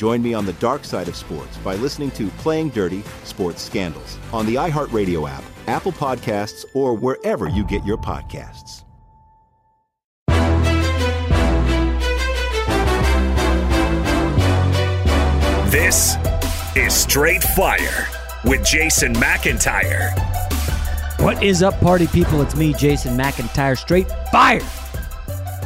Join me on the dark side of sports by listening to Playing Dirty Sports Scandals on the iHeartRadio app, Apple Podcasts, or wherever you get your podcasts. This is Straight Fire with Jason McIntyre. What is up, party people? It's me, Jason McIntyre. Straight Fire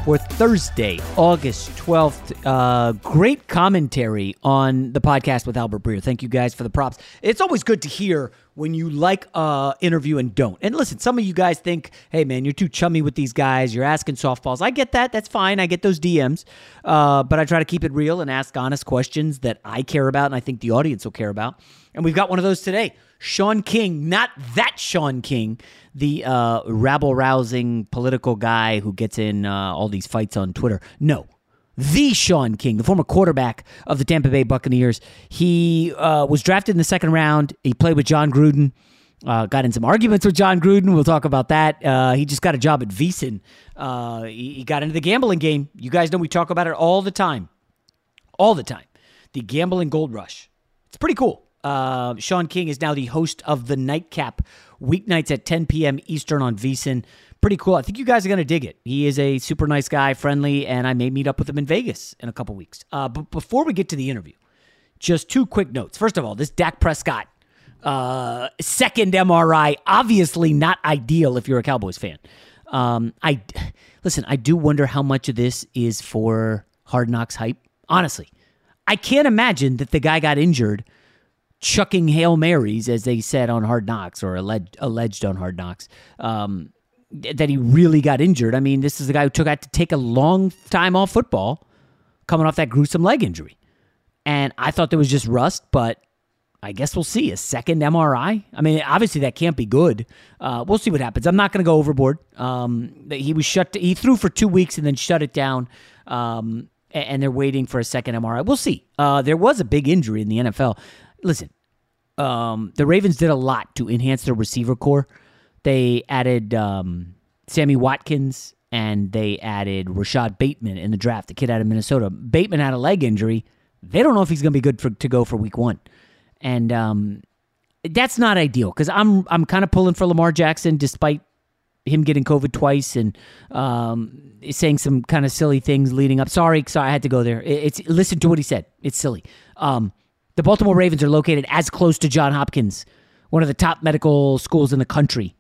for Thursday, August 12th. Uh, great commentary on the podcast with Albert Breer. Thank you guys for the props. It's always good to hear when you like uh interview and don't. And listen, some of you guys think, hey man, you're too chummy with these guys. You're asking softballs. I get that. That's fine. I get those DMs. Uh, but I try to keep it real and ask honest questions that I care about and I think the audience will care about. And we've got one of those today. Shaun King, not that Shaun King, the uh, rabble rousing political guy who gets in uh, all these fights on Twitter. No, the Shaun King, the former quarterback of the Tampa Bay Buccaneers. He uh, was drafted in the second round. He played with Jon Gruden. Uh, got in some arguments with Jon Gruden. We'll talk about that. Uh, he just got a job at VSiN. Uh, he, he got into the gambling game. You guys know we talk about it all the time. All the time. The gambling gold rush. It's pretty cool. Uh, Shaun King is now the host of the Nightcap weeknights at 10 p.m. Eastern on VSiN. Pretty cool. I think you guys are to dig it. He is a super nice guy, friendly, and I may meet up with him in Vegas in a couple weeks. Uh, but before we get to the interview, just two quick notes. First of all, this Dak Prescott uh, second MRI, obviously not ideal if you're a Cowboys fan. Um, I listen. I do wonder how much of this is for Hard Knocks hype. Honestly, I can't imagine that the guy got injured chucking hail marys, as they said on Hard Knocks or alleged, alleged on Hard Knocks. Um, that he really got injured. I mean, this is the guy who took had to take a long time off football, coming off that gruesome leg injury. And I thought there was just rust, but I guess we'll see a second MRI. I mean, obviously that can't be good. Uh, we'll see what happens. I'm not going to go overboard. Um, he was shut. He threw for two weeks and then shut it down. Um, and they're waiting for a second MRI. We'll see. Uh, there was a big injury in the NFL. Listen, um, the Ravens did a lot to enhance their receiver corps. They added um, Sammy Watkins and they added Rashod Bateman in the draft, the kid out of Minnesota. Bateman had a leg injury. They don't know if he's going to be good for, to go for week one. And um, that's not ideal because I'm, I'm kind of pulling for Lamar Jackson despite him getting COVID twice and um, saying some kind of silly things leading up. Sorry, sorry, I had to go there. It's listen to what he said. It's silly. Um, the Baltimore Ravens are located as close to John Hopkins one of the top medical schools in the country.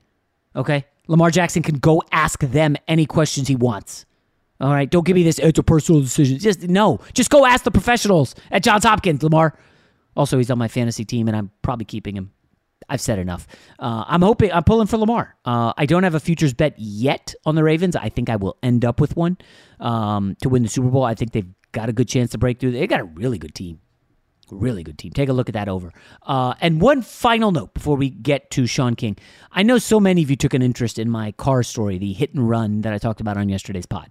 Okay? Lamar Jackson can go ask them any questions he wants. All right, don't give me this. It's a personal decision. Just no. Just go ask the professionals at Johns Hopkins, Lamar. Also, he's on my fantasy team, and I'm probably keeping him. I've said enough. Uh, I'm hoping I'm pulling for Lamar. Uh, I don't have a futures bet yet on the Ravens. I think I will end up with one um, to win the Super Bowl. I think they've got a good chance to break through. They got a really good team. Really good team. Take a look at that over. Uh, and one final note before we get to Shaun King. I know so many of you took an interest in my car story, the hit and run that I talked about on yesterday's pod.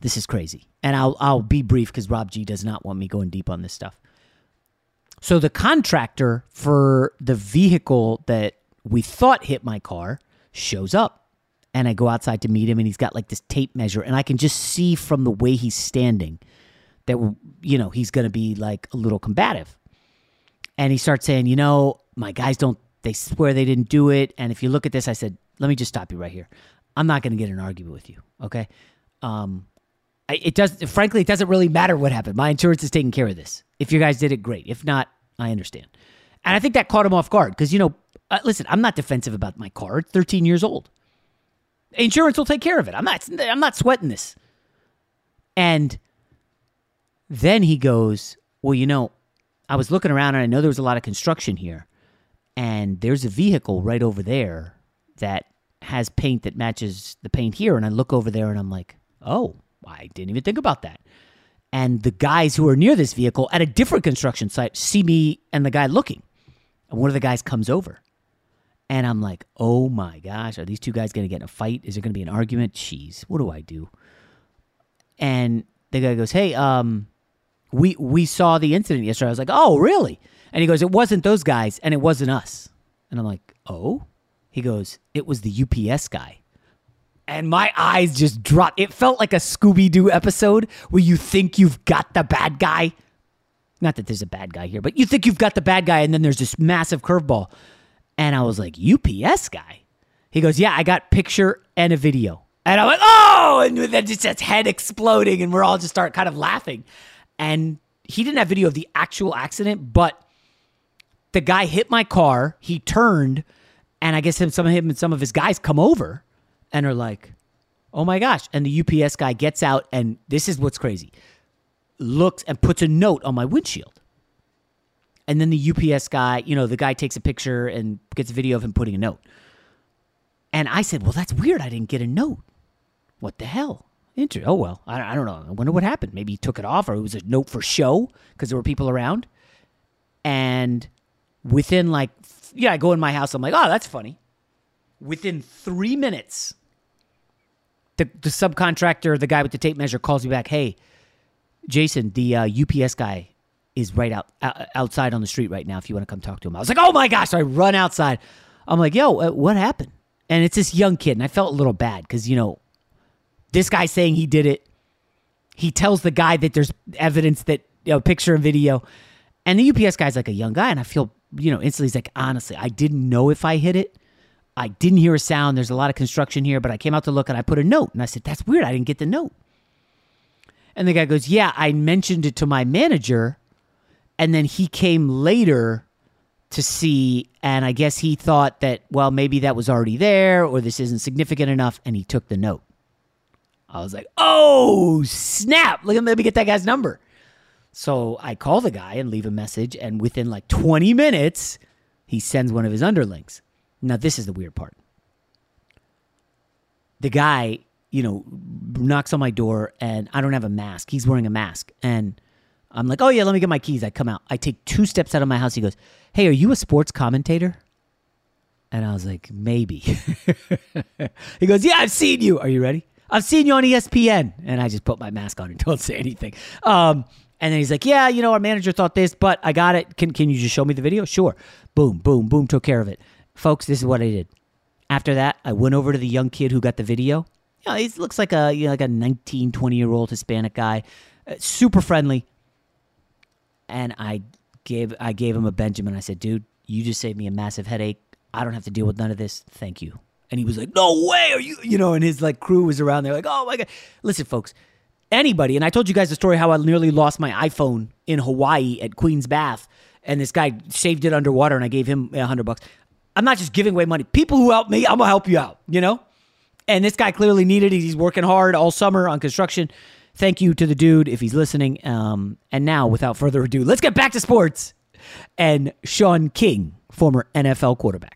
This is crazy. And I'll, I'll be brief because Rob G does not want me going deep on this stuff. So the contractor for the vehicle that we thought hit my car shows up. And I go outside to meet him, and he's got like this tape measure, and I can just see from the way he's standing that you know he's going to be like a little combative. And he starts saying, you know, my guys don't. They swear they didn't do it. And if you look at this, I said, let me just stop you right here. I'm not going to get an argument with you. Okay. Um, it does. Frankly, it doesn't really matter what happened. My insurance is taking care of this. If you guys did it, great. If not, I understand. And I think that caught him off guard because you know, uh, listen, I'm not defensive about my car. It's 13 years old. Insurance will take care of it. I'm not. I'm not sweating this. And then he goes, Well, you know, I was looking around and I know there was a lot of construction here. And there's a vehicle right over there that has paint that matches the paint here. And I look over there and I'm like, Oh, I didn't even think about that. And the guys who are near this vehicle at a different construction site see me and the guy looking. And one of the guys comes over. And I'm like, oh my gosh, are these two guys going to get in a fight? Is there going to be an argument? Jeez, what do I do? And the guy goes, hey, um, we we saw the incident yesterday. I was like, oh, really? And he goes, it wasn't those guys, and it wasn't us. And I'm like, oh. He goes, it was the UPS guy. And my eyes just dropped. It felt like a Scooby Doo episode where you think you've got the bad guy. Not that there's a bad guy here, but you think you've got the bad guy, and then there's this massive curveball. And I was like, UPS guy? He goes, yeah, I got picture and a video. And I'm like, oh, and then just his head exploding, and we're all just start kind of laughing and he didn't have video of the actual accident, but the guy hit my car. He turned, and I guess him, some of him and some of his guys come over and are like, "Oh my gosh!" And the UPS guy gets out, and this is what's crazy. Looks and puts a note on my windshield. And then the UPS guy, you know, the guy takes a picture and gets a video of him putting a note. And I said, Well, that's weird. I didn't get a note. What the hell? Oh well, I, I don't know. I wonder what happened. Maybe he took it off, or it was a note for show because there were people around. And within like, yeah, I go in my house. I'm like, oh, that's funny. Within three minutes, the the subcontractor, the guy with the tape measure, calls me back. Hey, Jason, the uh, UPS guy is right out, out outside on the street right now. If you want to come talk to him, I was like, oh my gosh! So I run outside. I'm like, yo, uh, what happened? And it's this young kid, and I felt a little bad because you know this guy saying he did it. He tells the guy that there's evidence that, you know, picture and video. And the UPS guy's like a young guy. And I feel, you know, instantly he's like, honestly, I didn't know if I hit it. I didn't hear a sound. There's a lot of construction here, but I came out to look and I put a note. And I said, that's weird. I didn't get the note. And the guy goes, yeah, I mentioned it to my manager. And then he came later to see. And I guess he thought that, well, maybe that was already there or this isn't significant enough. And he took the note. I was like, oh, snap. Let me get that guy's number. So I call the guy and leave a message. And within like 20 minutes, he sends one of his underlings. Now, this is the weird part. The guy, you know, knocks on my door and I don't have a mask. He's wearing a mask. And I'm like, oh, yeah, let me get my keys. I come out. I take two steps out of my house. He goes, hey, are you a sports commentator? And I was like, maybe. he goes, yeah, I've seen you. Are you ready? I've seen you on ESPN. And I just put my mask on and don't say anything. Um, and then he's like, Yeah, you know, our manager thought this, but I got it. Can, can you just show me the video? Sure. Boom, boom, boom, took care of it. Folks, this is what I did. After that, I went over to the young kid who got the video. You know, he looks like a, you know, like a 19, 20 year old Hispanic guy, uh, super friendly. And I gave, I gave him a Benjamin. I said, Dude, you just saved me a massive headache. I don't have to deal with none of this. Thank you. And he was like, "No way, are you?" You know, and his like crew was around there, like, "Oh my god!" Listen, folks, anybody, and I told you guys the story how I nearly lost my iPhone in Hawaii at Queen's Bath, and this guy saved it underwater, and I gave him a hundred bucks. I'm not just giving away money. People who help me, I'm gonna help you out. You know. And this guy clearly needed it. He's working hard all summer on construction. Thank you to the dude if he's listening. Um, and now, without further ado, let's get back to sports and Shaun King, former NFL quarterback.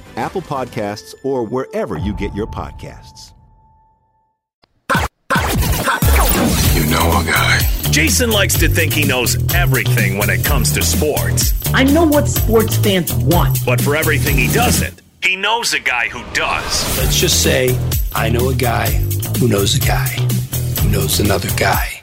Apple Podcasts, or wherever you get your podcasts. You know a guy. Jason likes to think he knows everything when it comes to sports. I know what sports fans want. But for everything he doesn't, he knows a guy who does. Let's just say I know a guy who knows a guy who knows another guy.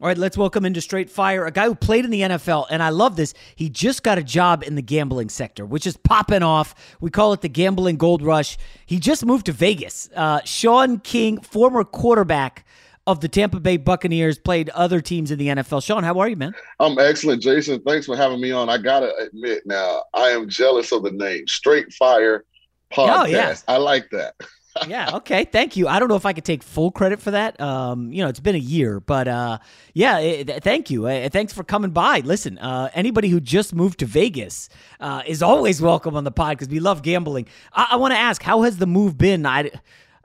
All right, let's welcome into Straight Fire a guy who played in the NFL, and I love this. He just got a job in the gambling sector, which is popping off. We call it the gambling gold rush. He just moved to Vegas. Uh, Shaun King, former quarterback of the Tampa Bay Buccaneers, played other teams in the NFL. Shaun, how are you, man? I'm excellent, Jason. Thanks for having me on. I gotta admit now, I am jealous of the name Straight Fire Podcast. Oh, yeah. I like that. yeah. Okay. Thank you. I don't know if I could take full credit for that. Um, you know, it's been a year, but uh, yeah. It, thank you. Uh, thanks for coming by. Listen, uh, anybody who just moved to Vegas uh, is always welcome on the pod because we love gambling. I, I want to ask, how has the move been? I,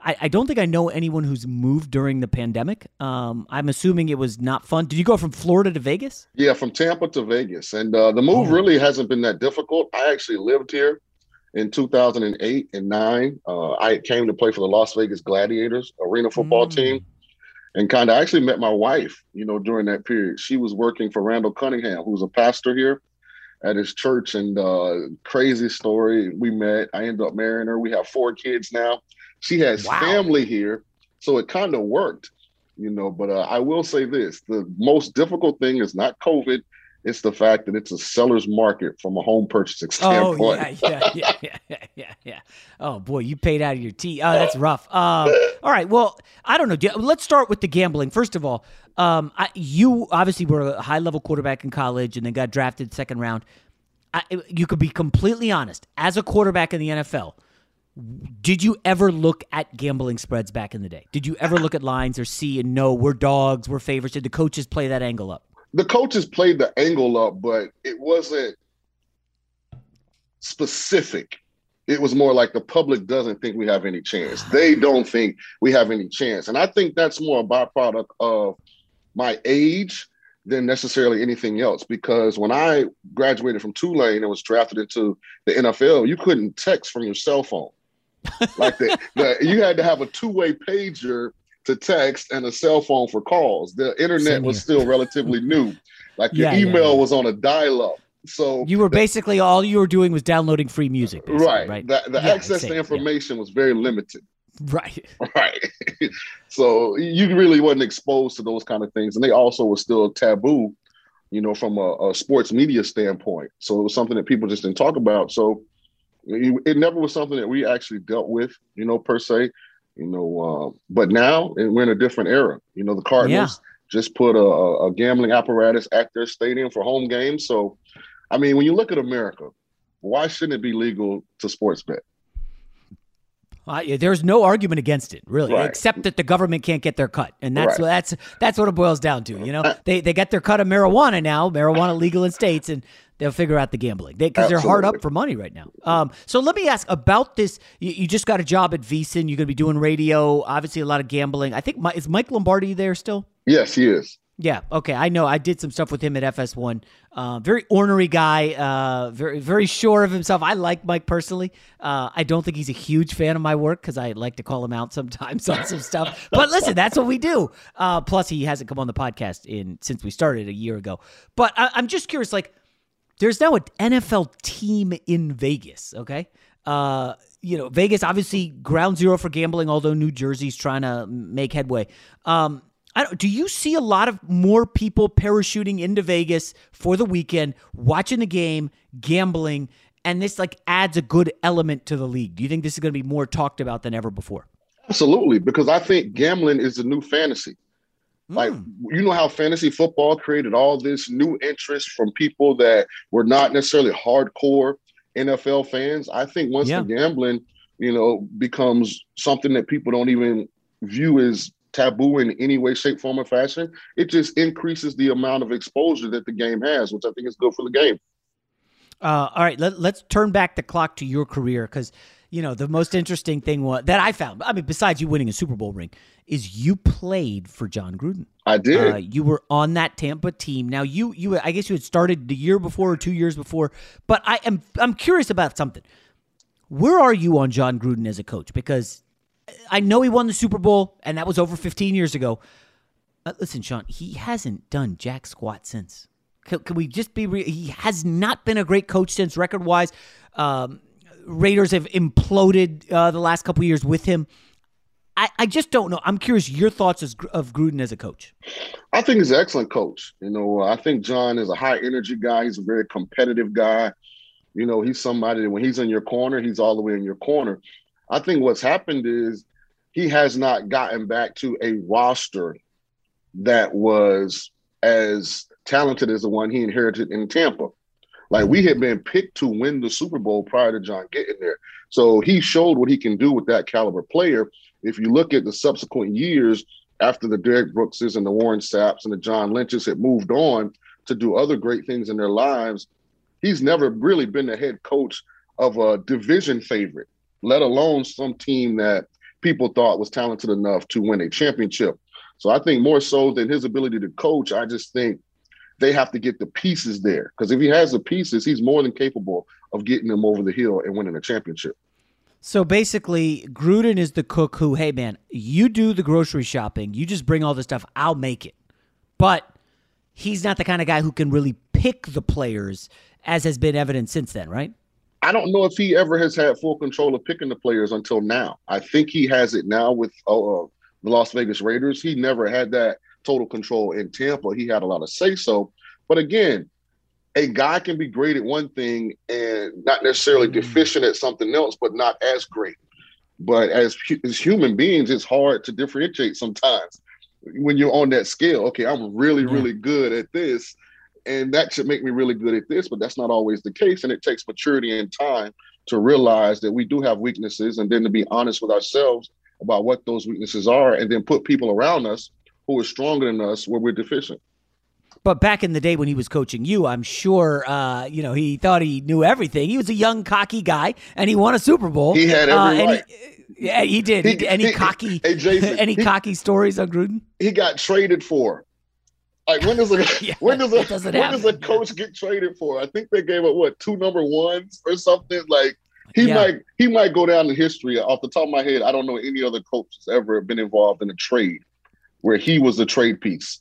I, I don't think I know anyone who's moved during the pandemic. Um, I'm assuming it was not fun. Did you go from Florida to Vegas? Yeah, from Tampa to Vegas, and uh, the move Oh. really hasn't been that difficult. I actually lived here in 2008 and nine. Uh, I came to play for the Las Vegas Gladiators arena football Mm. team, and kind of actually met my wife. You know, during that period, she was working for Randall Cunningham, who's a pastor here at his church. And uh, crazy story, we met. I ended up marrying her. We have four kids now. She has Wow. family here, so it kind of worked. You know, but uh, I will say this: the most difficult thing is not COVID It's the fact that it's a seller's market from a home purchasing standpoint. Oh yeah, yeah, yeah, yeah, yeah, yeah. Oh boy, you paid out of your teeth. Oh, that's rough. Uh, all right, well, I don't know. Let's start with the gambling. First of all, um, I, you obviously were a high level quarterback in college and then got drafted second round. I, you could be completely honest. As a quarterback in the NFL, did you ever look at gambling spreads back in the day? Did you ever look at lines or see and know we're dogs, we're favorites? Did the coaches play that angle up? The coaches played the angle up, but it wasn't specific. It was more like the public doesn't think we have any chance. They don't think we have any chance. And I think that's more a byproduct of my age than necessarily anything else. Because when I graduated from Tulane and was drafted into the NFL, you couldn't text from your cell phone. like the, the, you had to have a two-way pager to text and a cell phone for calls. The internet was still relatively new. Like your yeah, email yeah, yeah. was on a dial-up. So you were basically all you were doing was downloading free music. Right. Right. The, the access to information was very limited. Right. Right. so you really wasn't exposed to those kind of things. And they also were still taboo, you know, from a, a sports media standpoint. So it was something that people just didn't talk about. So it never was something that we actually dealt with, you know, per se. You know, uh, but now we're in a different era. You know, the Cardinals yeah. just put a, a gambling apparatus at their stadium for home games. So, I mean, when you look at America, why shouldn't it be legal to sports bet? Uh, there's no argument against it, really, right. except that the government can't get their cut, and that's right. that's that's what it boils down to. You know, uh, they they get their cut of marijuana now, marijuana legal in states, and they'll figure out the gambling because they, are hard up for money right now. Um, so let me ask about this. You, you, just got a job at VSiN. You're going to be doing radio. Obviously, a lot of gambling. I think is Mike Lombardi there still? Yes, he is. Yeah. Okay. I know. I did some stuff with him at FS1. Uh, very ornery guy. Uh, very very sure of himself. I like Mike personally. Uh, I don't think he's a huge fan of my work because I like to call him out sometimes on some stuff. But listen, that's what we do. Uh, plus, he hasn't come on the podcast in since we started a year ago. But I, I'm just curious. Like, there's now an NFL team in Vegas. Okay. Uh, you know, Vegas obviously ground zero for gambling, although New Jersey's trying to make headway. Um, do you see a lot of more people parachuting into Vegas for the weekend, watching the game, gambling, and this like adds a good element to the league? Do you think this is going to be more talked about than ever before? Absolutely, because I think gambling is the new fantasy. Like mm. you know how fantasy football created all this new interest from people that were not necessarily hardcore NFL fans. I think once yeah. the gambling, you know, becomes something that people don't even view as taboo in any way, shape, form, or fashion, it just increases the amount of exposure that the game has, which I think is good for the game. Uh, all right, let, us turn back the clock to your career because you know the most interesting thing was, that I found. I mean, besides you winning a Super Bowl ring, is you played for Jon Gruden. I did. Uh, you were on that Tampa team. Now you you I guess you had started the year before or two years before, but I am I'm curious about something. Where are you on Jon Gruden as a coach? Because I know he won the Super Bowl, and that was over 15 years ago. Uh, listen, Shaun, he hasn't done jack squat since. Can, can we just be real? He has not been a great coach since, record wise. Um, Raiders have imploded uh, the last couple years with him. I, I just don't know. I'm curious your thoughts as, of Gruden as a coach. I think he's an excellent coach. You know, I think Jon is a high energy guy. He's a very competitive guy. You know, he's somebody that when he's in your corner, he's all the way in your corner. I think what's happened is he has not gotten back to a roster that was as talented as the one he inherited in Tampa. Like we had been picked to win the Super Bowl prior to Jon getting there. So he showed what he can do with that caliber player. If you look at the subsequent years after the Derrick Brookses and the Warren Sapps and the John Lynches had moved on to do other great things in their lives, he's never really been the head coach of a division favorite let alone some team that people thought was talented enough to win a championship. So I think more so than his ability to coach, I just think they have to get the pieces there. Because if he has the pieces, he's more than capable of getting them over the hill and winning a championship. So basically, Gruden is the cook who, hey man, you do the grocery shopping, you just bring all the stuff, I'll make it. But he's not the kind of guy who can really pick the players, as has been evident since then, right? I don't know if he ever has had full control of picking the players until now. I think he has it now with uh, uh, the Las Vegas Raiders. He never had that total control in Tampa. He had a lot of say so. But again, a guy can be great at one thing and not necessarily Mm-hmm. deficient at something else, but not as great. But as, as human beings, it's hard to differentiate sometimes when you're on that scale. Okay, I'm really, Yeah. really good at this, and that should make me really good at this, but that's not always the case. And it takes maturity and time to realize that we do have weaknesses and then to be honest with ourselves about what those weaknesses are and then put people around us who are stronger than us where we're deficient. But back in the day when he was coaching you, I'm sure uh, you know he thought he knew everything. He was a young, cocky guy, and he won a Super Bowl. He had Uh, every and right. he- yeah, he did. He, He- any cocky, Hey, Jason, any cocky stories on Gruden? he got traded for. Like when does a Yeah, when does a when does a coach get traded for? I think they gave up what two number ones or something. Like he Yeah. might he might go down in history. Off the top of my head, I don't know any other coach that's ever been involved in a trade where he was the trade piece.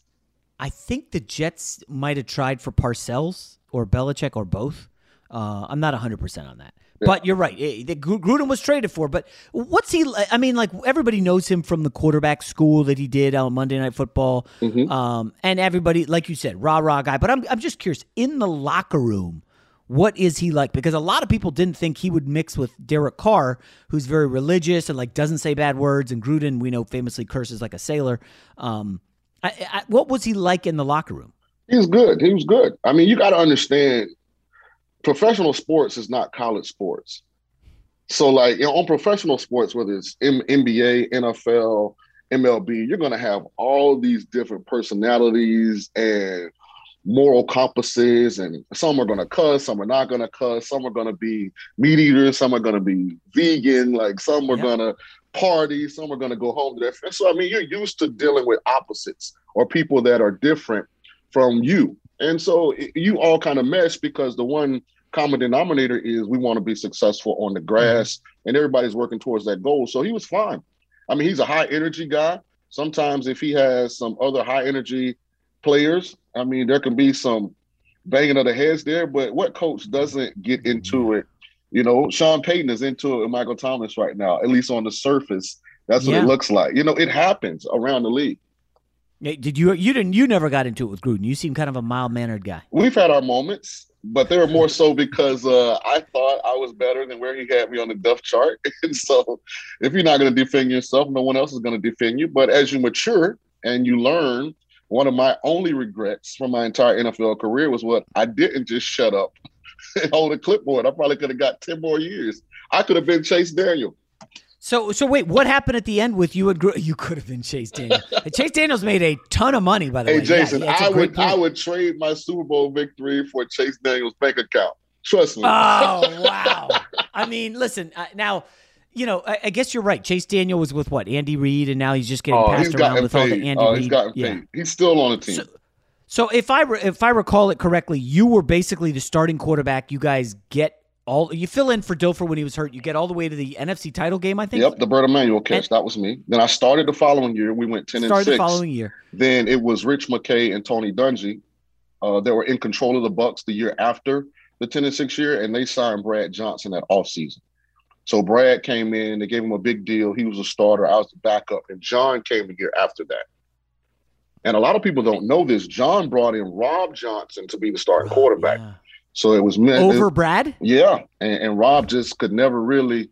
I think the Jets might have tried for Parcells or Belichick or both. Uh, I'm not 100 percent on that. But you're right. Eh, Gruden was traded for. But what's he? I mean, like everybody knows him from the quarterback school that he did on Monday Night Football, Mm-hmm. um, and everybody, like you said, rah rah guy. But I'm I'm just curious in the locker room. What is he like? Because a lot of people didn't think he would mix with Derek Carr, who's very religious and like doesn't say bad words, and Gruden, we know, famously curses like a sailor. Um, I, I, what was he like in the locker room? He was good. He was good. I mean, you got to understand, professional sports is not college sports. So, like you know, on professional sports, whether it's M- NBA, NFL, MLB, you're going to have all these different personalities and moral compasses, and some are going to cuss, some are not going to cuss, some are going to be meat eaters, some are going to be vegan, like some are Yeah. going to party, some are going to go home to their friends. So, I mean, you're used to dealing with opposites or people that are different from you. And so it- you all kind of mesh because the one common denominator is we want to be successful on the mm-hmm. grass and everybody's working towards that goal. So he was fine. I mean, he's a high energy guy. Sometimes if he has some other high energy players, I mean, there can be some banging of the heads there, but what coach doesn't get into it? You know, Sean Payton is into it with Michael Thomas right now, at least on the surface. That's what Yeah. it looks like. You know, it happens around the league. Did you? You didn't. You never got into it with Gruden. You seem kind of a mild mannered guy. We've had our moments, but they were more so because uh, I thought I was better than where he had me on the depth chart. and so, if you're not going to defend yourself, no one else is going to defend you. But as you mature and you learn, one of my only regrets from my entire NFL career was what I didn't just shut up and hold a clipboard. I probably could have got 10 more years. I could have been Chase Daniel. So, so wait, what happened at the end with you and? You could have been Chase Daniel. Chase Daniels made a ton of money, by the Hey, way. Yeah, Jason, yeah, I would I would trade my Super Bowl victory for Chase Daniel's bank account. Trust me. Oh wow! I mean, listen. Uh, now, you know, I, I guess you're right. Chase Daniel was with what Andy Reid, and now he's just getting oh, passed around with all the. Andy Oh, Reid. he's yeah. He's still on the team. So- So if I re- if I recall it correctly, you were basically the starting quarterback. You guys get all you fill in for Dilfer when he was hurt. You get all the way to the NFC title game. I think. Yep, the Bert Emanuel catch. And- that was me. Then I started the following year. We went ten and six. the following year. Then it was Rich McKay and Tony Dungy. Uh, they were in control of the Bucs the year after the ten and six year, and they signed Brad Johnson that offseason. So Brad came in. They gave him a big deal. He was a starter. I was the backup, and Jon came the year after that. And a lot of people don't know this. Jon brought in Rob Johnson to be the starting oh, quarterback. Yeah. So it was meant Over Brad. yeah, and, and Rob just could never really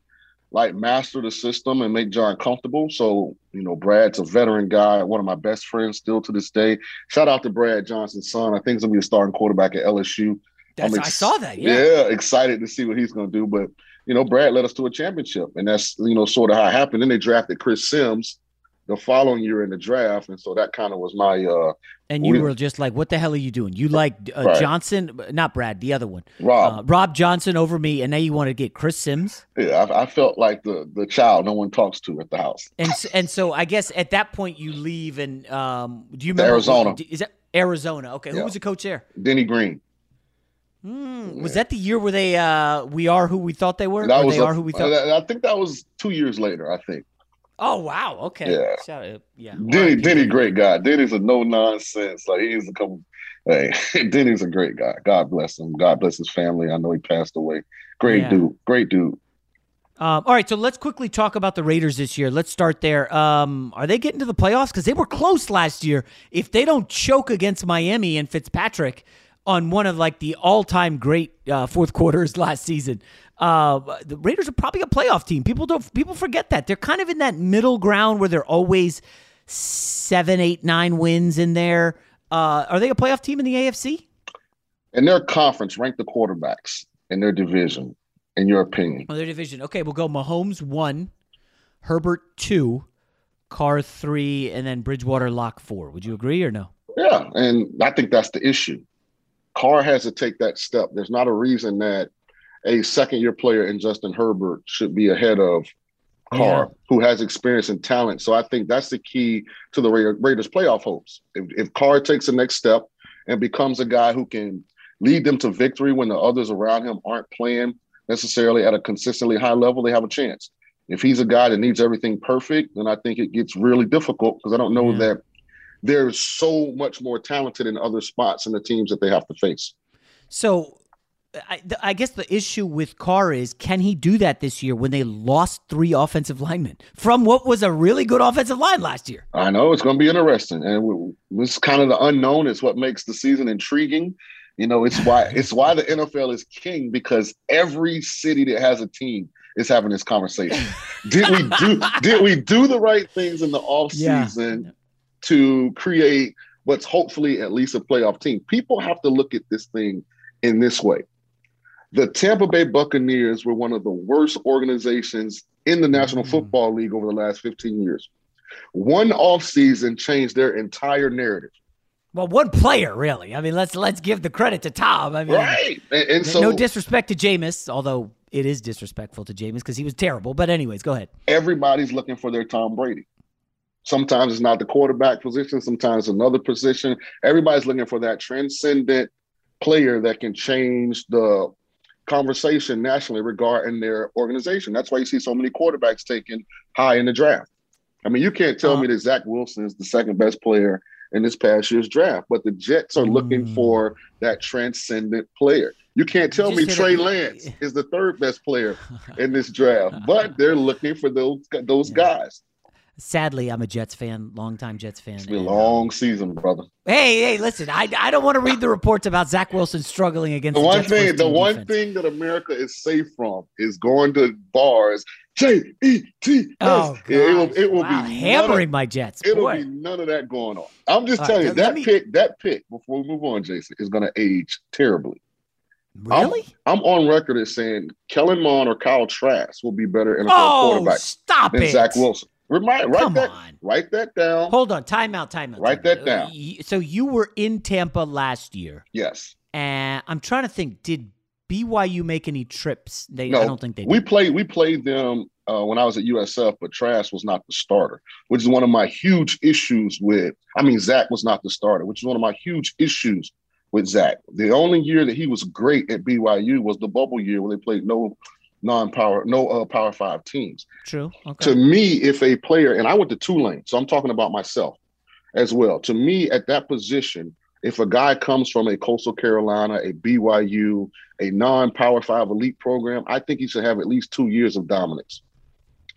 like master the system and make Jon comfortable. So you know, Brad's a veteran guy, one of my best friends still to this day. Shout out to Brad Johnson's son. I think he's gonna be a starting quarterback at LSU. That's, I'm I saw that. Yeah. excited to see what he's gonna do. But you know, Brad led us to a championship, and that's you know sort of how it happened. Then they drafted Chris Sims the following year in the draft, and so that kind of was my uh And you we- were just like, "What the hell are you doing?" You like uh, Right. Johnson, not Brad, the other one, Rob. uh, Rob Johnson over me, and now you want to get Chris Sims. yeah, I, I felt like the the child no one talks to at the house. And s- and so I guess at that point you leave and um, do you remember Arizona. Is that Arizona? Okay, who Yeah. was the coach there? Denny Green. Hmm, Was that the year where they uh, we are who we thought they were? That was they a- are who we thought. I, I think that was two years later. I think oh wow, okay. Yeah. Shout out, yeah. Denny. Denny, great guy. Denny's a no nonsense. Like he's a come. Hey, Denny's a great guy. God bless him. God bless his family. I know he passed away. Great Yeah. dude. Great dude. Um, all right, so let's quickly talk about the Raiders this year. Let's start there. Um, are they getting to the playoffs? Because they were close last year. If they don't choke against Miami and Fitzpatrick, on one of like the all-time great uh, fourth quarters last season. Uh, the Raiders are probably a playoff team. People don't people forget that they're kind of in that middle ground where they're always seven, eight, nine wins in there. Uh, are they a playoff team in the AFC? In their conference, rank the quarterbacks in their division. In your opinion, oh, their division. Okay, we'll go Mahomes one, Herbert two, Carr three, and then Bridgewater lock four. Would you agree or no? Yeah, and I think that's the issue. Carr has to take that step. There's not a reason that a second year player in Justin Herbert should be ahead of Carr, yeah. who has experience and talent. So I think that's the key to the Raiders' playoff hopes. If, if Carr takes the next step and becomes a guy who can lead them to victory when the others around him aren't playing necessarily at a consistently high level, they have a chance. If he's a guy that needs everything perfect, then I think it gets really difficult because I don't know yeah. that they're so much more talented in other spots in the teams that they have to face. So I, I, guess the issue with Carr is can he do that this year when they lost three offensive linemen from what was a really good offensive line last year? I know it's going to be interesting, and it's kind of the unknown is what makes the season intriguing. You know, it's why it's why the NFL is king because every city that has a team is having this conversation. did we do did we do the right things in the off season? Yeah to create what's hopefully at least a playoff team. People have to look at this thing in this way. The Tampa Bay Buccaneers were one of the worst organizations in the National mm. Football League over the last 15 years. One offseason changed their entire narrative. Well, one player, really. I mean, let's let's give the credit to Tom. I mean, right. And, and so, no disrespect to Jameis, although it is disrespectful to Jameis because he was terrible. But anyways, go ahead. Everybody's looking for their Tom Brady. Sometimes it's not the quarterback position, sometimes another position. Everybody's looking for that transcendent player that can change the conversation nationally regarding their organization. That's why you see so many quarterbacks taken high in the draft. I mean, you can't tell uh, me that Zach Wilson is the second best player in this past year's draft, but the Jets are looking mm. for that transcendent player. You can't tell me Trey Lance is the third best player in this draft, but they're looking for those those yeah. guys. Sadly, I'm a Jets fan, longtime Jets fan. It's been a long um, season, brother. Hey, hey, listen, I, I don't want to read the reports about Zach Wilson struggling against the, one thing. The one defense. thing that America is safe from is going to bars. J E T. Oh, it will, it will wow. be hammering of, my Jets. It'll be none of that going on. I'm just All telling right, you that me... pick, that pick. Before we move on, Jason, is going to age terribly. Really? I'm, I'm, on record as saying Kellen Mond or Kyle Trask will be better NFL oh, quarterback stop than it. Zach Wilson. Remind, write Come that, on. Write that down. Hold on. Time out. Time out. Write time that down. So you were in Tampa last year. Yes. And I'm trying to think. Did BYU make any trips? They. No, I don't think they. Did. We played. We played them uh, when I was at USF, but Trask was not the starter, which is one of my huge issues with. I mean, Zach was not the starter, which is one of my huge issues with Zach. The only year that he was great at BYU was the bubble year when they played no non-power, no uh, power five teams. True. Okay. To me, if a player, and I went to Tulane, so I'm talking about myself as well. To me, at that position, if a guy comes from a Coastal Carolina, a BYU, a non-power five elite program, I think he should have at least two years of dominance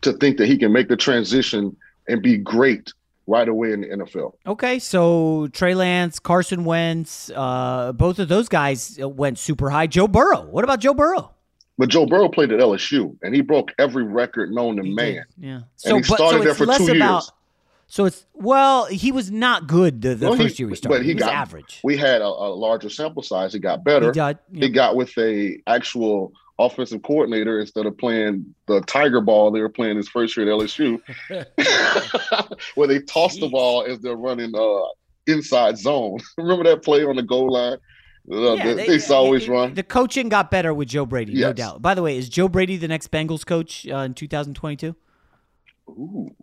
to think that he can make the transition and be great right away in the NFL. Okay, so Trey Lance, Carson Wentz, uh, both of those guys went super high. Joe Burrow. What about Joe Burrow? But Joe Burrow played at LSU, and he broke every record known to he man. Did. Yeah. So, and he started so there for two about, years. So it's well, he was not good the, the well, first he, year he started. But he, he got average. We had a, a, larger sample size. He got better. He, got, yeah. he got with a actual offensive coordinator instead of playing the tiger ball they were playing his first year at LSU, where they toss the ball as they're running uh, inside zone. Remember that play on the goal line? Yeah, they, they always run. The coaching got better with Joe Brady, yes. no doubt. By the way, is Joe Brady the next Bengals coach uh, in 2022? Ooh.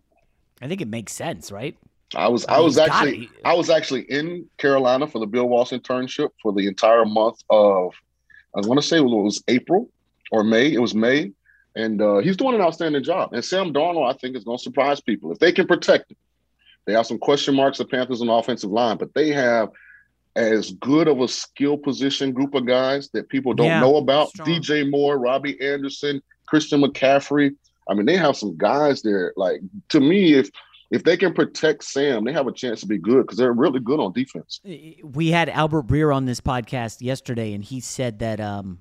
I think it makes sense, right? I was I, I was actually I was actually in Carolina for the Bill Walsh internship for the entire month of I want to say it was April or May. It was May, and uh, he's doing an outstanding job. And Sam Darnold, I think, is going to surprise people if they can protect him. They have some question marks. The Panthers on the offensive line, but they have as good of a skill position group of guys that people don't yeah, know about. Strong. DJ Moore, Robbie Anderson, Christian McCaffrey. I mean, they have some guys there. Like to me, if if they can protect Sam, they have a chance to be good because they're really good on defense. We had Albert Breer on this podcast yesterday, and he said that um,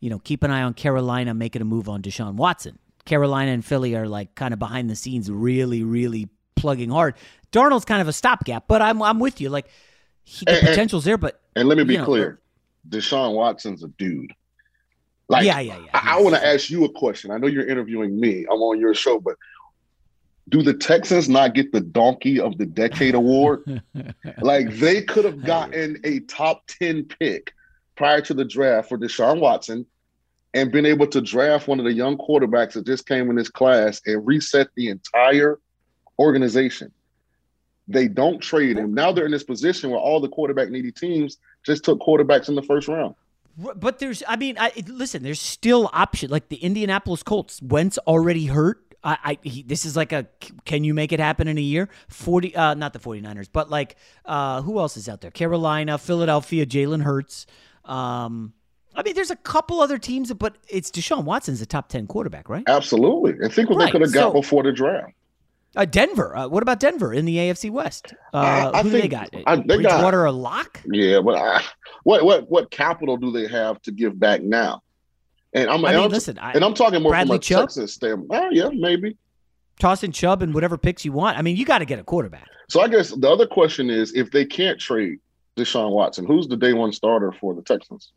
you know keep an eye on Carolina making a move on Deshaun Watson. Carolina and Philly are like kind of behind the scenes, really, really plugging hard. Darnold's kind of a stopgap, but I'm I'm with you. Like he, the And- potential's there, but And let me be know, clear, Deshaun Watson's a dude. Like, Yeah, yeah, yeah. I, I want to ask you a question. I know you're interviewing me. I'm on your show, but do the Texans not get the Donkey of the Decade award? like they could have gotten a top 10 pick prior to the draft for Deshaun Watson and been able to draft one of the young quarterbacks that just came in this class and reset the entire organization. They don't trade him. Now they're in this position where all the quarterback needy teams just took quarterbacks in the first round. But there's, I mean, I, listen, there's still option. Like the Indianapolis Colts, Wentz already hurt. I, I he, this is like a can you make it happen in a year? 40, uh, not the 49ers, but like, uh, who else is out there? Carolina, Philadelphia, Jalen Hurts. Um, I mean, there's a couple other teams, but it's Deshaun Watson's a top 10 quarterback, right? Absolutely. And think what Right, they could have got so- before the draft. Uh, Denver. Uh, what about Denver in the AFC West? Uh, I- I who do they got? I- they got- a lock? Yeah, but I, what what what capital do they have to give back now? And I'm, I and mean, I'm listen, and I'm talking more Bradley from a Chubb? Texas standpoint. Oh, yeah, maybe. Toss in Chubb and whatever picks you want. I mean, you got to get a quarterback. So I guess the other question is, if they can't trade Deshaun Watson, who's the day one starter for the Texans?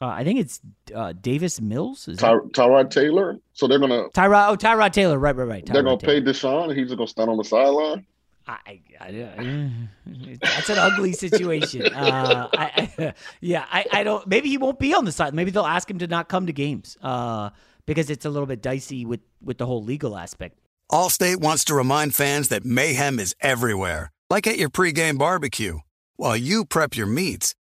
Uh, I think it's uh, Davis Mills. Is Ty, Tyrod Taylor. So they're gonna Tyrod, oh, Tyrod Taylor, right, right, right. they're gonna Taylor. pay Deshaun, and he's just gonna stand on the sideline. I, I, I- that's an ugly situation. Uh, I, I, yeah, I, I don't. Maybe he won't be on the side. Maybe they'll ask him to not come to games uh, because it's a little bit dicey with with the whole legal aspect. Allstate wants to remind fans that mayhem is everywhere, like at your pregame barbecue. While you prep your meats,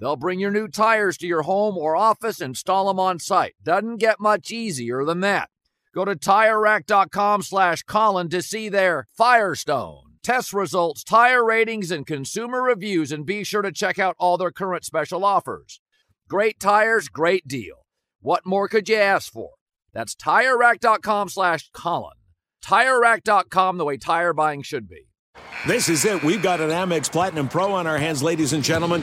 They'll bring your new tires to your home or office, install them on site. Doesn't get much easier than that. Go to TireRack.com slash Colin to see their Firestone. Test results, tire ratings, and consumer reviews, and be sure to check out all their current special offers. Great tires, great deal. What more could you ask for? That's TireRack.com slash Colin. TireRack.com, the way tire buying should be. This is it. We've got an Amex Platinum Pro on our hands, ladies and gentlemen.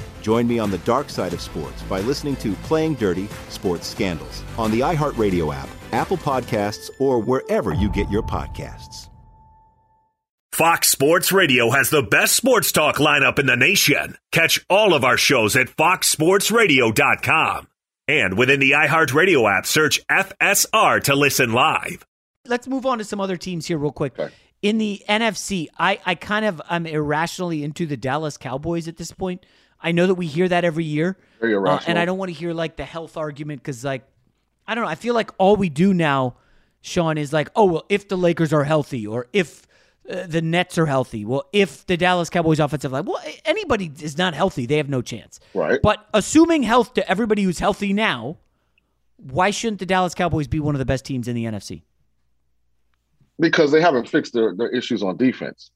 Join me on the dark side of sports by listening to Playing Dirty Sports Scandals on the iHeartRadio app, Apple Podcasts, or wherever you get your podcasts. Fox Sports Radio has the best sports talk lineup in the nation. Catch all of our shows at foxsportsradio.com. And within the iHeartRadio app, search FSR to listen live. Let's move on to some other teams here, real quick. Okay. In the NFC, I, I kind of I'm irrationally into the Dallas Cowboys at this point. I know that we hear that every year, uh, and I don't want to hear like the health argument because like I don't know. I feel like all we do now, Shaun, is like, oh well, if the Lakers are healthy or if uh, the Nets are healthy, well, if the Dallas Cowboys offensive line, well, anybody is not healthy, they have no chance. Right. But assuming health to everybody who's healthy now, why shouldn't the Dallas Cowboys be one of the best teams in the NFC? Because they haven't fixed their, their issues on defense.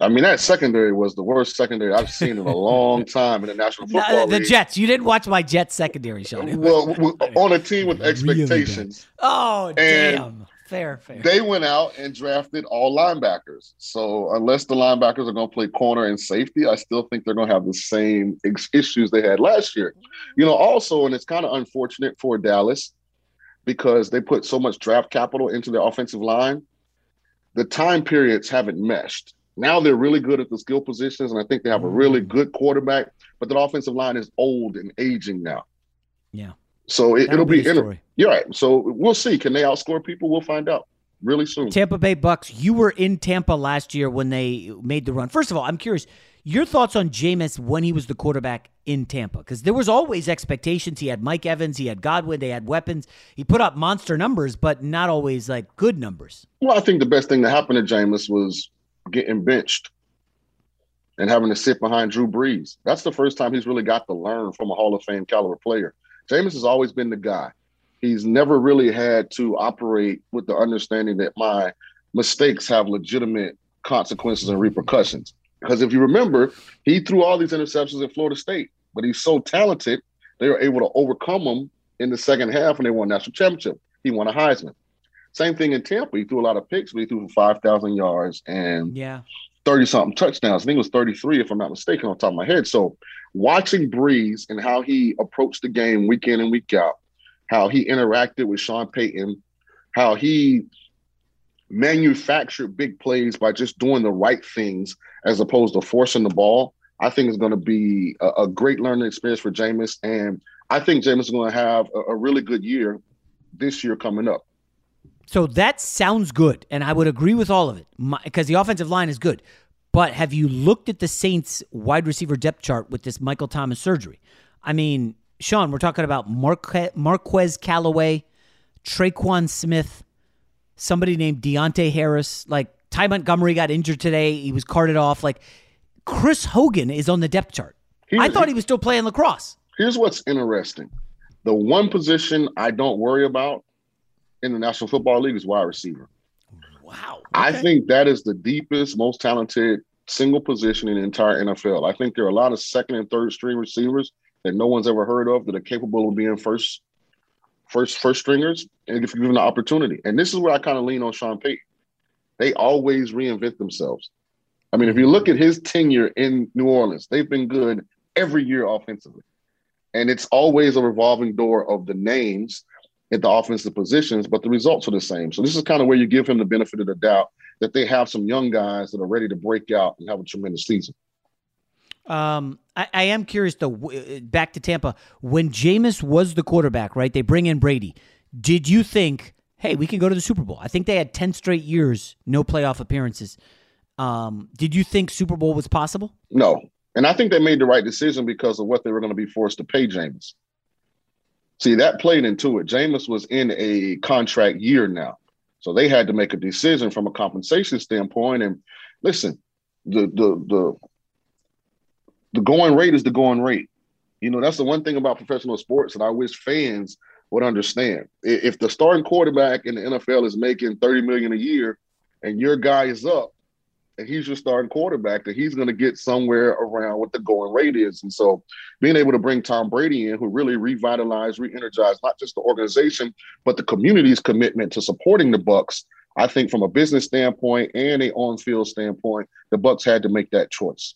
I mean, that secondary was the worst secondary I've seen in a long time in the National Football The League. Jets. You didn't watch my Jets secondary, Shaun. Well, on a team with expectations. Really oh, damn. Fair, fair. They went out and drafted all linebackers. So unless the linebackers are going to play corner and safety, I still think they're going to have the same issues they had last year. You know, also, and it's kind of unfortunate for Dallas because they put so much draft capital into their offensive line. The time periods haven't meshed. Now they're really good at the skill positions, and I think they have a really mm. good quarterback. But the offensive line is old and aging now. Yeah. So it, will be, be inter- you're right. So we'll see. Can they outscore people? We'll find out really soon. Tampa Bay Bucs. You were in Tampa last year when they made the run. First of all, I'm curious your thoughts on Jameis when he was the quarterback in Tampa because there was always expectations. He had Mike Evans, he had Godwin, they had weapons. He put up monster numbers, but not always like good numbers. Well, I think the best thing that happened to Jameis was getting benched and having to sit behind Drew Brees. That's the first time he's really got to learn from a Hall of Fame caliber player. Jameis has always been the guy. He's never really had to operate with the understanding that my mistakes have legitimate consequences and repercussions. Because if you remember, he threw all these interceptions at Florida State, but he's so talented, they were able to overcome them in the second half and they won national championship. He won a Heisman. Same thing in Tampa. He threw a lot of picks, but he threw for 5,000 yards and yeah. 30 something touchdowns. I think it was 33, if I'm not mistaken, on top of my head. So watching Brees and how he approached the game week in and week out, how he interacted with Sean Payton, how he manufactured big plays by just doing the right things as opposed to forcing the ball, I think is going to be a, a, great learning experience for Jameis. And I think Jameis is going to have a, a really good year this year coming up. So that sounds good, and I would agree with all of it because the offensive line is good. But have you looked at the Saints wide receiver depth chart with this Michael Thomas surgery? I mean, Shaun, we're talking about Marque- Marquez Callaway, Tre'Quan Smith, somebody named Deonte Harris. Like Ty Montgomery got injured today; he was carted off. Like Chris Hogan is on the depth chart. Here's, I thought he was still playing lacrosse. Here's what's interesting: the one position I don't worry about in the National Football League is wide receiver. Wow. Okay. I think that is the deepest, most talented single position in the entire NFL. I think there are a lot of second and third string receivers that no one's ever heard of that are capable of being first, first, first stringers, and if you give them the opportunity. And this is where I kind of lean on Sean Payton. They always reinvent themselves. I mean, if you look at his tenure in New Orleans, they've been good every year offensively. And it's always a revolving door of the names at the offensive positions, but the results are the same. So this is kind of where you give him the benefit of the doubt that they have some young guys that are ready to break out and have a tremendous season. Um, I, I am curious though. Back to Tampa, when Jameis was the quarterback, right? They bring in Brady. Did you think, hey, we can go to the Super Bowl? I think they had ten straight years no playoff appearances. Um, did you think Super Bowl was possible? No, and I think they made the right decision because of what they were going to be forced to pay Jameis. See, that played into it. Jameis was in a contract year now. So they had to make a decision from a compensation standpoint. And listen, the the the the going rate is the going rate. You know, that's the one thing about professional sports that I wish fans would understand. If the starting quarterback in the NFL is making 30 million a year and your guy is up, he's your starting quarterback, that he's going to get somewhere around what the going rate is. And so being able to bring Tom Brady in, who really revitalized, re-energized not just the organization, but the community's commitment to supporting the Bucs, I think from a business standpoint and a on-field standpoint, the Bucs had to make that choice.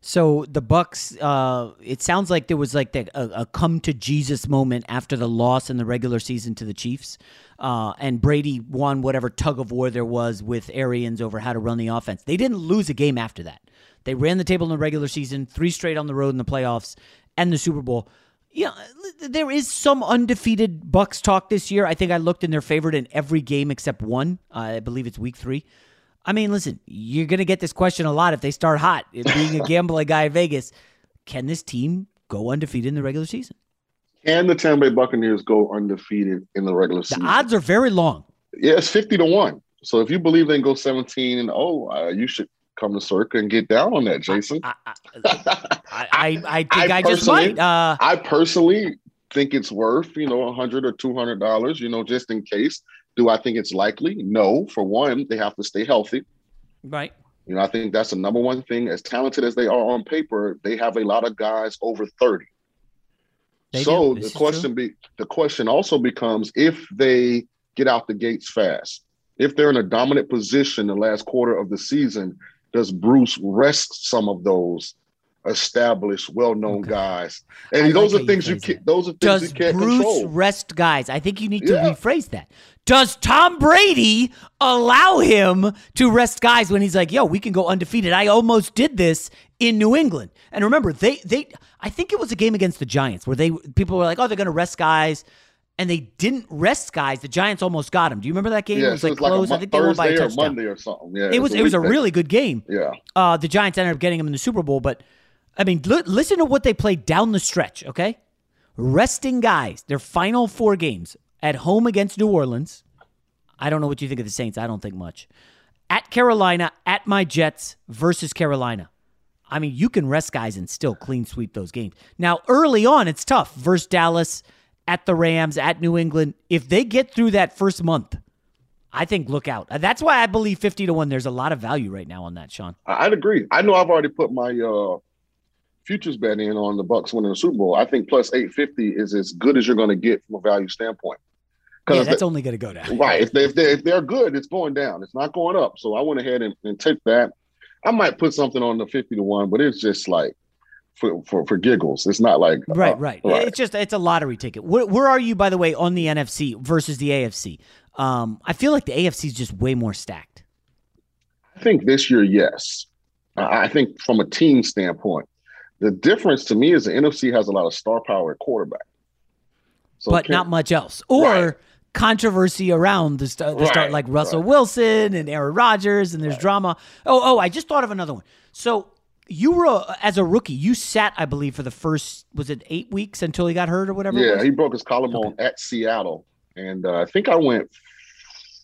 So the Bucs, uh, it sounds like there was like the, a, a, come to Jesus moment after the loss in the regular season to the Chiefs, uh, and Brady won whatever tug of war there was with Arians over how to run the offense. They didn't lose a game after that. They ran the table in the regular season, three straight on the road in the playoffs, and the Super Bowl. Yeah, there is some undefeated Bucs talk this year. I think I looked in their favorite in every game except one. Uh, I believe it's Week Three. I mean, listen, you're going to get this question a lot if they start hot. Being a gambling guy in Vegas, can this team go undefeated in the regular season? Can the Tampa Bay Buccaneers go undefeated in the regular season? The odds are very long. Yeah, it's 50 to 1. So if you believe they can go 17 and oh, uh, you should come to Circa and get down on that, Jason. I, I, I, I think I, I just might. Uh, I personally think it's worth, you know, a hundred or two hundred dollars, you know, just in case. Do I think it's likely? No. For one, they have to stay healthy. Right. You know, I think that's the number one thing. As talented as they are on paper, they have a lot of guys over 30. They so the question be the question also becomes if they get out the gates fast, if they're in a dominant position the last quarter of the season, does Bruce rest some of those established, well-known okay. guys. And I those like are things you can, those are things Does you can't Bruce control. rest guys? I think you need to yeah. rephrase that. Does Tom Brady allow him to rest guys when he's like, "Yo, we can go undefeated"? I almost did this in New England. And remember, they they I think it was a game against the Giants where they people were like, "Oh, they're going to rest guys." And they didn't rest guys. The Giants almost got him. Do you remember that game? Yeah, it was like, it was close. Like I think they won by a touchdown. Monday or something. Yeah, it was it was a really good game. Yeah. Uh, the Giants ended up getting him in the Super Bowl, but I mean, l- listen to what they played down the stretch, okay? Resting guys, their final four games at home against New Orleans. I don't know what you think of the Saints. I don't think much. At Carolina, at my Jets versus Carolina. I mean, you can rest guys and still clean sweep those games. Now, early on, it's tough. Versus Dallas, at the Rams, at New England. If they get through that first month, I think look out. That's why I believe 50 to 1. There's a lot of value right now on that, Shaun. I'd agree. I know I've already put my uh futures bet in on the Bucs winning the Super Bowl. I think plus eight fifty is as good as you're going to get from a value standpoint. Yeah, that's they, only going to go down. Right. If, they, if, they, if they're good, it's going down. It's not going up. So I went ahead and, and took that. I might put something on the fifty to one, but it's just like for for, for giggles. It's not like right, uh, right, right. It's just it's a lottery ticket. Where, where, are you, by the way, on the NFC versus the AFC? Um, I feel like the AFC is just way more stacked. I think this year, yes. I think from a team standpoint, the difference to me is the NFC has a lot of star power at quarterback. So but not much else. Or right. controversy around the, st- the right. start, like Russell right. Wilson and Aaron Rodgers, and there's drama. Oh, oh, I just thought of another one. So you were a, as a rookie, you sat, I believe, for the first was it eight weeks until he got hurt or whatever. Yeah, he broke his collarbone okay. at Seattle, and uh, I think I went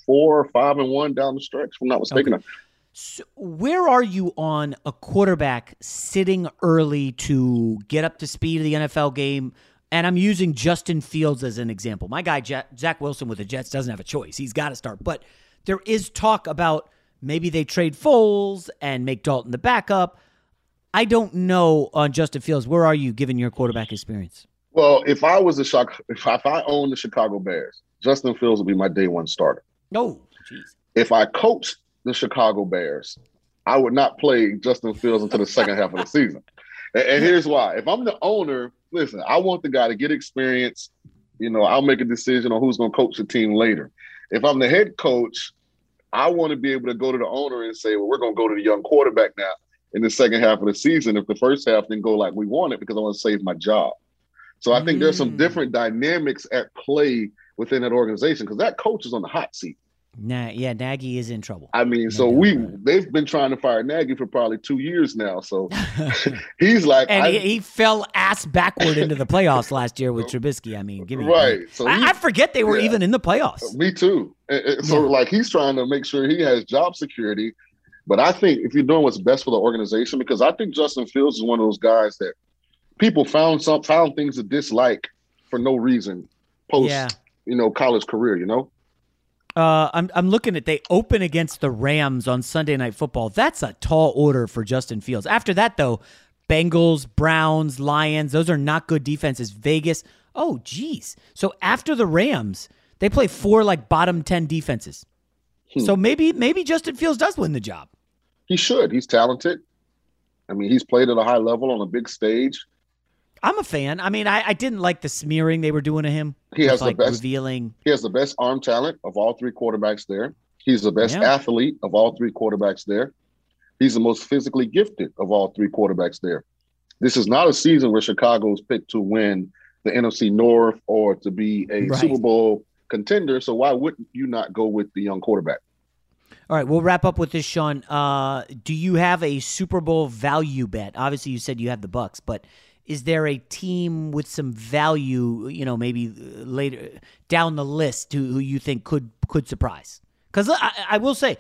four, five, and one down the stretch. If I'm not mistaken. Okay. So where are you on a quarterback sitting early to get up to speed of the NFL game? And I'm using Justin Fields as an example. My guy, Zach Wilson with the Jets, doesn't have a choice. He's got to start. But there is talk about maybe they trade Foles and make Dalton the backup. I don't know on Justin Fields. Where are you given your quarterback experience? Well, if I was a shock, if I, if I own the Chicago Bears, Justin Fields would be my day one starter. No, oh, jeez. If I coached the Chicago Bears, I would not play Justin Fields until the second half of the season. And, and, here's why. If I'm the owner, listen, I want the guy to get experience. You know, I'll make a decision on who's going to coach the team later. If I'm the head coach, I want to be able to go to the owner and say, well, we're going to go to the young quarterback now in the second half of the season if the first half didn't go like we wanted because I want to save my job. So I think mm. there's some mm. different dynamics at play within that organization because that coach is on the hot seat. Nah, yeah, Nagy is in trouble. I mean, so we they've been trying to fire Nagy for probably two years now. So he's like, and I, he, he, fell ass backward into the playoffs last year with Trubisky. I mean, give me right. So I, I, forget they were yeah, even in the playoffs. Me too. And, and so yeah. like he's trying to make sure he has job security. But I think if you're doing what's best for the organization, because I think Justin Fields is one of those guys that people found some found things to dislike for no reason post yeah. you know college career. You know. Uh, I'm I'm looking at they open against the Rams on Sunday Night Football. That's a tall order for Justin Fields. After that, though, Bengals, Browns, Lions. Those are not good defenses. Vegas. Oh, geez. So after the Rams, they play four like bottom ten defenses. Hmm. So maybe maybe Justin Fields does win the job. He should. He's talented. I mean, he's played at a high level on a big stage. I'm a fan. I mean, I, I didn't like the smearing they were doing to him. He has like the best revealing. He has the best arm talent of all three quarterbacks there. He's the best Yeah. athlete of all three quarterbacks there. He's the most physically gifted of all three quarterbacks there. This is not a season where Chicago's picked to win the NFC North or to be a Right. Super Bowl contender. So why wouldn't you not go with the young quarterback? All right, we'll wrap up with this, Shaun. Uh, do you have a Super Bowl value bet? Obviously, you said you have the Bucs, but is there a team with some value? You know, maybe uh, later down the list who, who you think could could surprise? Because I, I will say,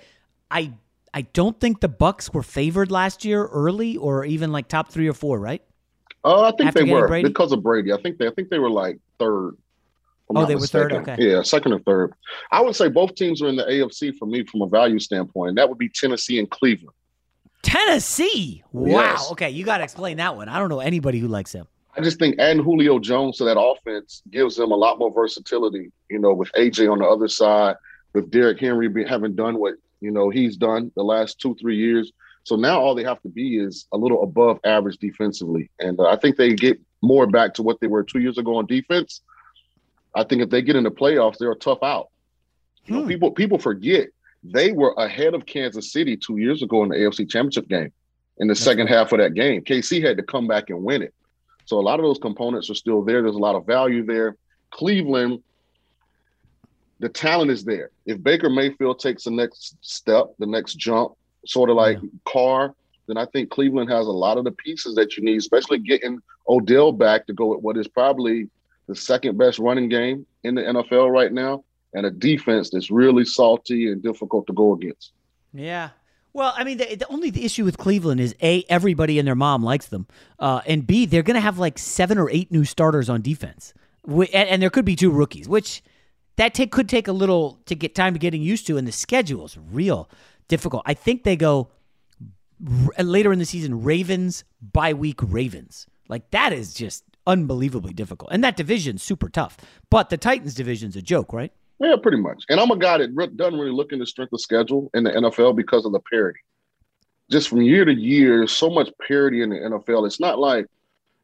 I I don't think the Bucs were favored last year early, or even like top three or four, right? Uh, I think After they were Brady? because of Brady. I think they I think they were like third. Oh, they were third? Okay. Yeah, second or third. I would say both teams are in the AFC for me from a value standpoint. That would be Tennessee and Cleveland. Tennessee. Wow. Yes. Okay, you got to explain that one. I don't know anybody who likes him. I just think adding Julio Jones to that offense gives them a lot more versatility. You know, with AJ on the other side, with Derrick Henry be, having done what you know he's done the last two three years. So now all they have to be is a little above average defensively, and uh, I think they get more back to what they were two years ago on defense. I think if they get in the playoffs, they're a tough out. You know, people people forget they were ahead of Kansas City two years ago in the AFC Championship game. In the second half of that game, KC had to come back and win it. So a lot of those components are still there. There's a lot of value there. Cleveland, the talent is there. If Baker Mayfield takes the next step, the next jump, sort of like Carr, then I think Cleveland has a lot of the pieces that you need, especially getting Odell back to go with what is probably the second best running game in the NFL right now, and a defense that's really salty and difficult to go against. Yeah. Well, I mean, the, the only the issue with Cleveland is a everybody and their mom likes them, uh, and b they're going to have like seven or eight new starters on defense, and, and there could be two rookies, which that take, could take a little to get time to getting used to, and the schedule is real difficult. I think they go r- later in the season, Ravens by week Ravens. Like that is just unbelievably difficult, and that division's super tough. But the Titans division's a joke, right? Yeah, pretty much. And I'm a guy that re- doesn't really look into strength of schedule in the NFL because of the parity. Just from year to year, there's so much parity in the NFL. It's not like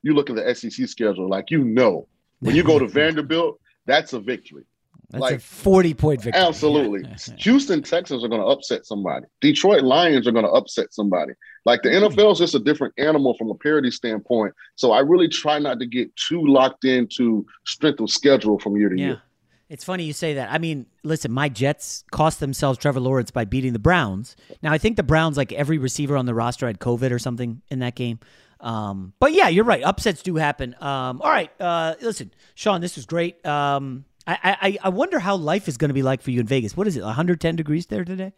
you look at the SEC schedule, like you know, when you go to Vanderbilt, that's a victory. That's Like, a forty point victory. Absolutely. Houston Texans are going to upset somebody. Detroit Lions are going to upset somebody. Like the NFL is just a different animal from a parity standpoint. So I really try not to get too locked into strength of schedule from year to Yeah. year. It's funny you say that. I mean, listen, my Jets cost themselves Trevor Lawrence by beating the Browns. Now, I think the Browns, like every receiver on the roster, had COVID or something in that game. Um, but yeah, you're right. Upsets do happen. Um, all right. Uh, listen, Shaun, this was great. Um, I, I, I wonder how life is going to be like for you in Vegas. What is it, 110 degrees there today?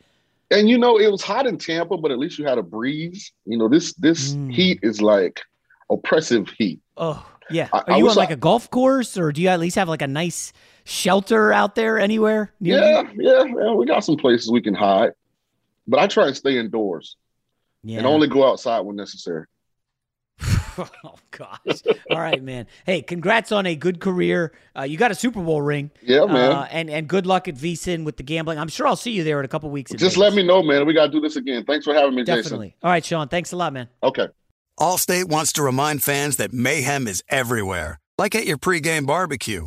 And you know, it was hot in Tampa, but at least you had a breeze. You know, this this heat is like oppressive heat. Oh, yeah. I- Are you on like I- a golf course or do you at least have like a nice shelter out there anywhere? near you? Yeah, yeah, yeah. We got some places we can hide. But I try and stay indoors Yeah. and only go outside when necessary. oh gosh! All right, man. Hey, congrats on a good career. Uh, you got a Super Bowl ring. Yeah, man. Uh, and and good luck at VSiN with the gambling. I'm sure I'll see you there in a couple weeks. Just Vegas. let me know, man. We got to do this again. Thanks for having me, Jason. Definitely. All right, Shaun. Thanks a lot, man. Okay. Allstate wants to remind fans that mayhem is everywhere, like at your pregame barbecue.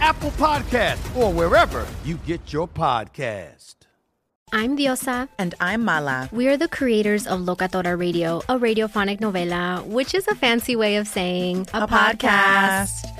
Apple Podcast, or wherever you get your podcast. I'm Diosa. And I'm Mala. We are the creators of Locatora Radio, a radiophonic novela, which is a fancy way of saying a, a podcast. podcast.